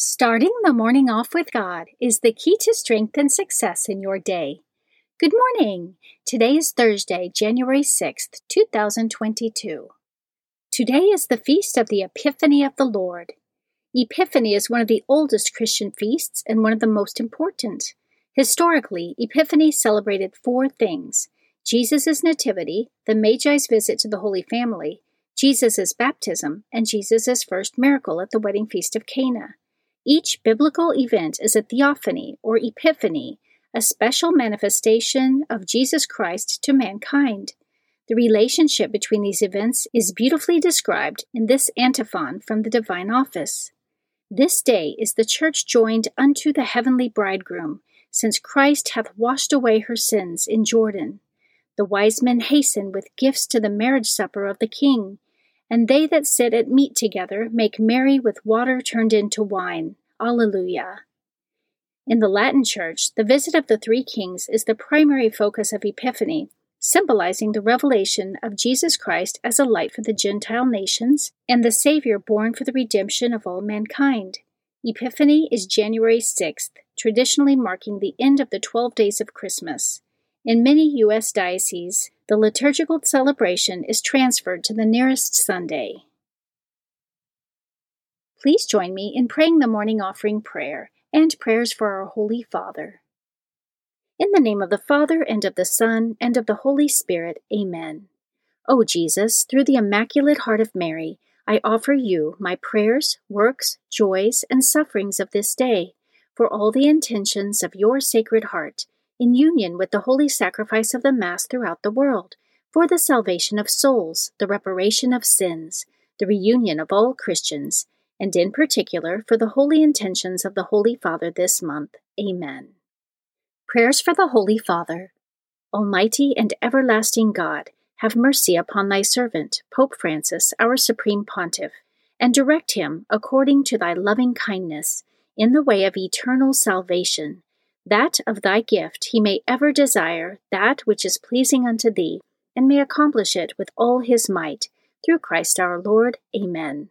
Starting the morning off with God is the key to strength and success in your day. Good morning! Today is Thursday, January 6th, 2022. Today is the feast of the Epiphany of the Lord. Epiphany is one of the oldest Christian feasts and one of the most important. Historically, Epiphany celebrated four things Jesus' nativity, the Magi's visit to the Holy Family, Jesus' baptism, and Jesus' first miracle at the wedding feast of Cana. Each biblical event is a theophany or epiphany, a special manifestation of Jesus Christ to mankind. The relationship between these events is beautifully described in this antiphon from the Divine Office. This day is the church joined unto the heavenly bridegroom, since Christ hath washed away her sins in Jordan. The wise men hasten with gifts to the marriage supper of the King. And they that sit at meat together make merry with water turned into wine. Alleluia. In the Latin Church, the visit of the three kings is the primary focus of Epiphany, symbolizing the revelation of Jesus Christ as a light for the Gentile nations and the Savior born for the redemption of all mankind. Epiphany is January 6th, traditionally marking the end of the 12 days of Christmas. In many U.S. dioceses, the liturgical celebration is transferred to the nearest Sunday. Please join me in praying the morning offering prayer and prayers for our Holy Father. In the name of the Father, and of the Son, and of the Holy Spirit, Amen. O Jesus, through the Immaculate Heart of Mary, I offer you my prayers, works, joys, and sufferings of this day, for all the intentions of your Sacred Heart in union with the holy sacrifice of the Mass throughout the world, for the salvation of souls, the reparation of sins, the reunion of all Christians, and in particular for the holy intentions of the Holy Father this month. Amen. Prayers for the Holy Father. Almighty and everlasting God, have mercy upon thy servant, Pope Francis, our Supreme Pontiff, and direct him, according to thy loving kindness, in the way of eternal salvation that of thy gift he may ever desire that which is pleasing unto thee, and may accomplish it with all his might, through Christ our Lord. Amen.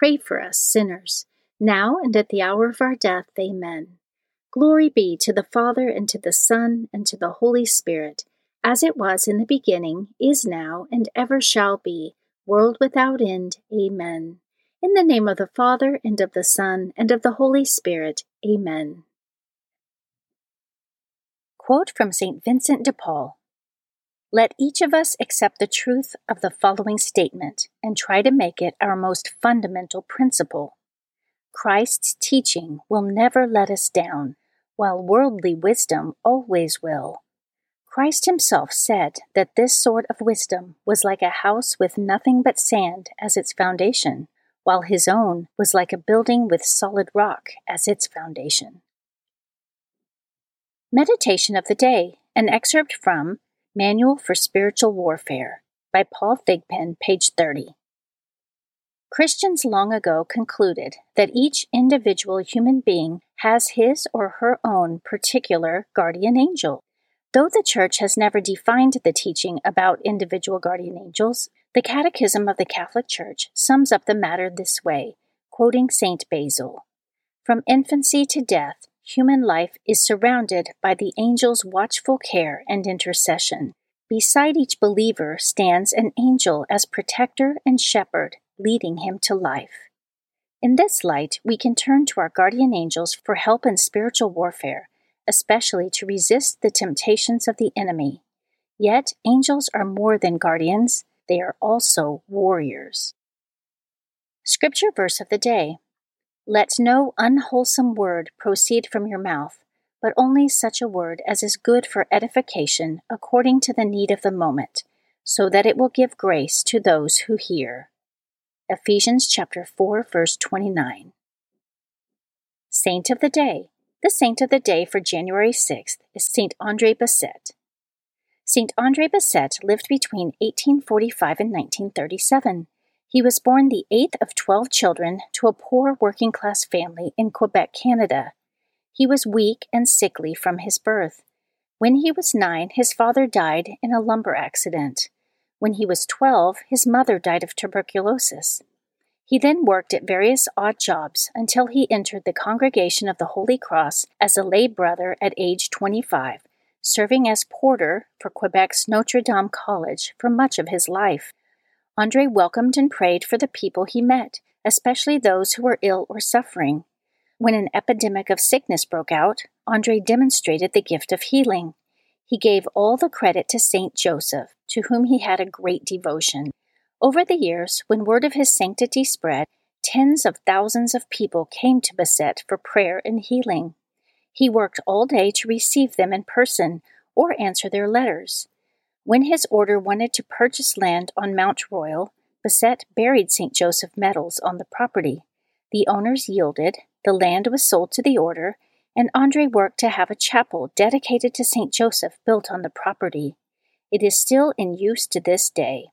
pray for us sinners, now and at the hour of our death. Amen. Glory be to the Father, and to the Son, and to the Holy Spirit, as it was in the beginning, is now, and ever shall be, world without end. Amen. In the name of the Father, and of the Son, and of the Holy Spirit. Amen. Quote from St. Vincent de Paul Let each of us accept the truth of the following statement and try to make it our most fundamental principle. Christ's teaching will never let us down, while worldly wisdom always will. Christ himself said that this sort of wisdom was like a house with nothing but sand as its foundation, while his own was like a building with solid rock as its foundation. Meditation of the Day, an excerpt from Manual for Spiritual Warfare by Paul Thigpen, page 30. Christians long ago concluded that each individual human being has his or her own particular guardian angel. Though the Church has never defined the teaching about individual guardian angels, the Catechism of the Catholic Church sums up the matter this way, quoting St. Basil From infancy to death, human life is surrounded by the angel's watchful care and intercession. Beside each believer stands an angel as protector and shepherd, leading him to life. In this light, we can turn to our guardian angels for help in spiritual warfare, especially to resist the temptations of the enemy. Yet, angels are more than guardians, they are also warriors. Scripture verse of the day let no unwholesome word proceed from your mouth, but only such a word as is good for edification according to the need of the moment, so that it will give grace to those who hear. Ephesians chapter 4 verse 29. Saint of the Day. The saint of the day for January 6th is Saint Andre Bessette. Saint Andre Bessette lived between 1845 and 1937. He was born the eighth of 12 children to a poor working class family in Quebec, Canada. He was weak and sickly from his birth. When he was nine, his father died in a lumber accident. When he was 12, his mother died of tuberculosis. He then worked at various odd jobs until he entered the Congregation of the Holy Cross as a lay brother at age 25, serving as porter for Quebec's Notre Dame College for much of his life. Andre welcomed and prayed for the people he met, especially those who were ill or suffering. When an epidemic of sickness broke out, Andre demonstrated the gift of healing. He gave all the credit to Saint Joseph, to whom he had a great devotion. Over the years, when word of his sanctity spread, tens of thousands of people came to Bessette for prayer and healing. He worked all day to receive them in person or answer their letters. When his order wanted to purchase land on Mount Royal, Bessette buried St. Joseph medals on the property. The owners yielded, the land was sold to the order, and Andre worked to have a chapel dedicated to St. Joseph built on the property. It is still in use to this day.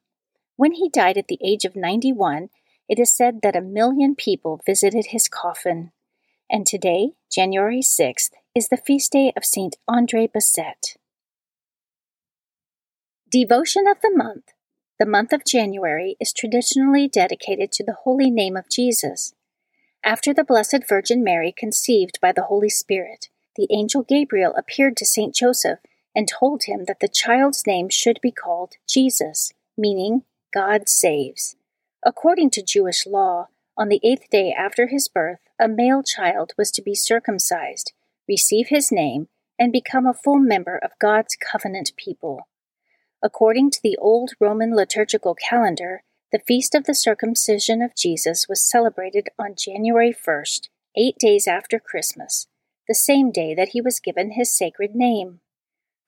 When he died at the age of 91, it is said that a million people visited his coffin. And today, January 6th, is the feast day of Saint Andre Bessette. Devotion of the Month The month of January is traditionally dedicated to the holy name of Jesus. After the Blessed Virgin Mary conceived by the Holy Spirit, the angel Gabriel appeared to Saint Joseph and told him that the child's name should be called Jesus, meaning God saves. According to Jewish law, on the eighth day after his birth, a male child was to be circumcised, receive his name, and become a full member of God's covenant people. According to the old Roman liturgical calendar, the feast of the circumcision of Jesus was celebrated on January 1st, eight days after Christmas, the same day that he was given his sacred name.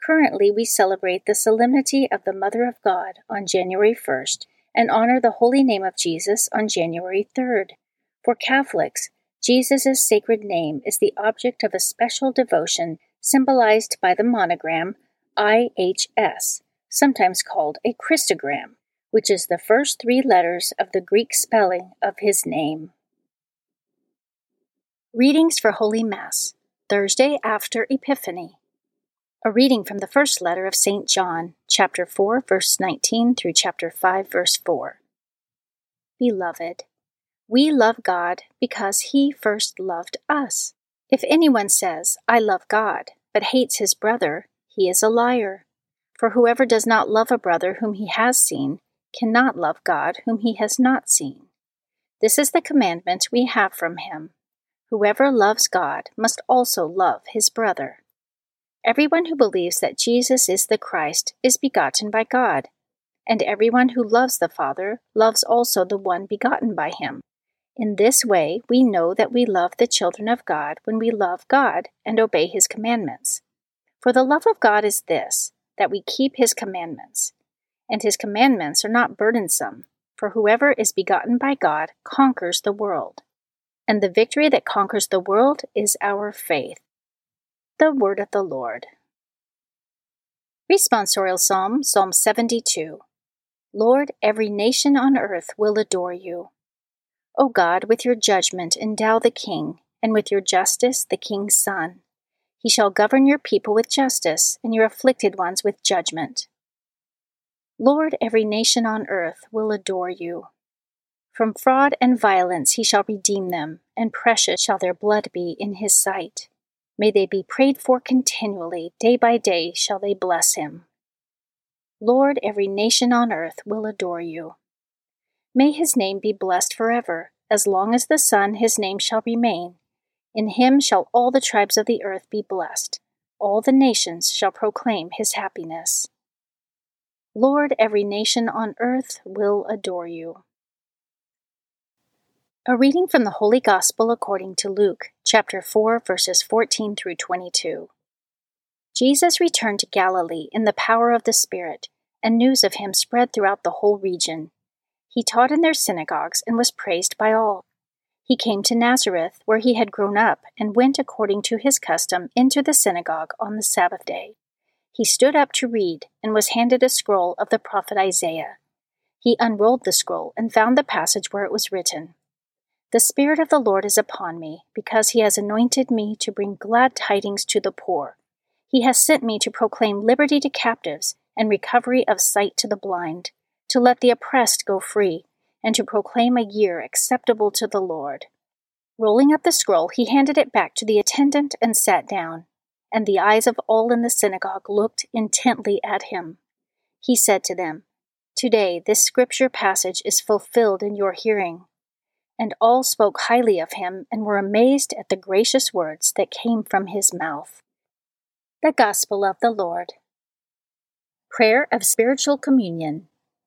Currently, we celebrate the solemnity of the Mother of God on January 1st and honor the holy name of Jesus on January 3rd. For Catholics, Jesus' sacred name is the object of a special devotion symbolized by the monogram IHS, sometimes called a Christogram, which is the first three letters of the Greek spelling of his name. Readings for Holy Mass, Thursday after Epiphany. A reading from the first letter of St. John, chapter 4, verse 19 through chapter 5, verse 4. Beloved, we love God because he first loved us. If anyone says, I love God, but hates his brother, he is a liar. For whoever does not love a brother whom he has seen cannot love God whom he has not seen. This is the commandment we have from him. Whoever loves God must also love his brother. Everyone who believes that Jesus is the Christ is begotten by God, and everyone who loves the Father loves also the one begotten by him. In this way, we know that we love the children of God when we love God and obey his commandments. For the love of God is this, that we keep his commandments. And his commandments are not burdensome, for whoever is begotten by God conquers the world. And the victory that conquers the world is our faith. The Word of the Lord. Responsorial Psalm, Psalm 72. Lord, every nation on earth will adore you. O God, with your judgment endow the king, and with your justice the king's son. He shall govern your people with justice, and your afflicted ones with judgment. Lord, every nation on earth will adore you. From fraud and violence he shall redeem them, and precious shall their blood be in his sight. May they be prayed for continually, day by day shall they bless him. Lord, every nation on earth will adore you. May his name be blessed forever, as long as the sun his name shall remain. In him shall all the tribes of the earth be blessed, all the nations shall proclaim his happiness. Lord, every nation on earth will adore you. A reading from the Holy Gospel according to Luke, chapter 4, verses 14 through 22. Jesus returned to Galilee in the power of the Spirit, and news of him spread throughout the whole region. He taught in their synagogues and was praised by all. He came to Nazareth, where he had grown up, and went according to his custom into the synagogue on the Sabbath day. He stood up to read, and was handed a scroll of the prophet Isaiah. He unrolled the scroll and found the passage where it was written The Spirit of the Lord is upon me, because he has anointed me to bring glad tidings to the poor. He has sent me to proclaim liberty to captives and recovery of sight to the blind, to let the oppressed go free and to proclaim a year acceptable to the Lord. Rolling up the scroll, he handed it back to the attendant and sat down, and the eyes of all in the synagogue looked intently at him. He said to them, Today this scripture passage is fulfilled in your hearing. And all spoke highly of him and were amazed at the gracious words that came from his mouth. The Gospel of the Lord. Prayer of Spiritual Communion.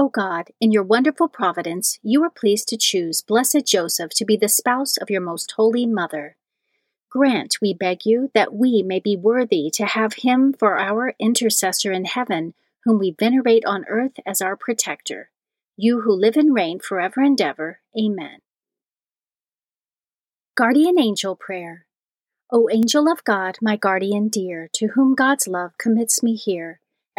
O God, in your wonderful providence, you are pleased to choose Blessed Joseph to be the spouse of your most holy Mother. Grant, we beg you, that we may be worthy to have him for our intercessor in heaven, whom we venerate on earth as our protector. You who live and reign forever and ever. Amen. Guardian Angel Prayer. O angel of God, my guardian dear, to whom God's love commits me here,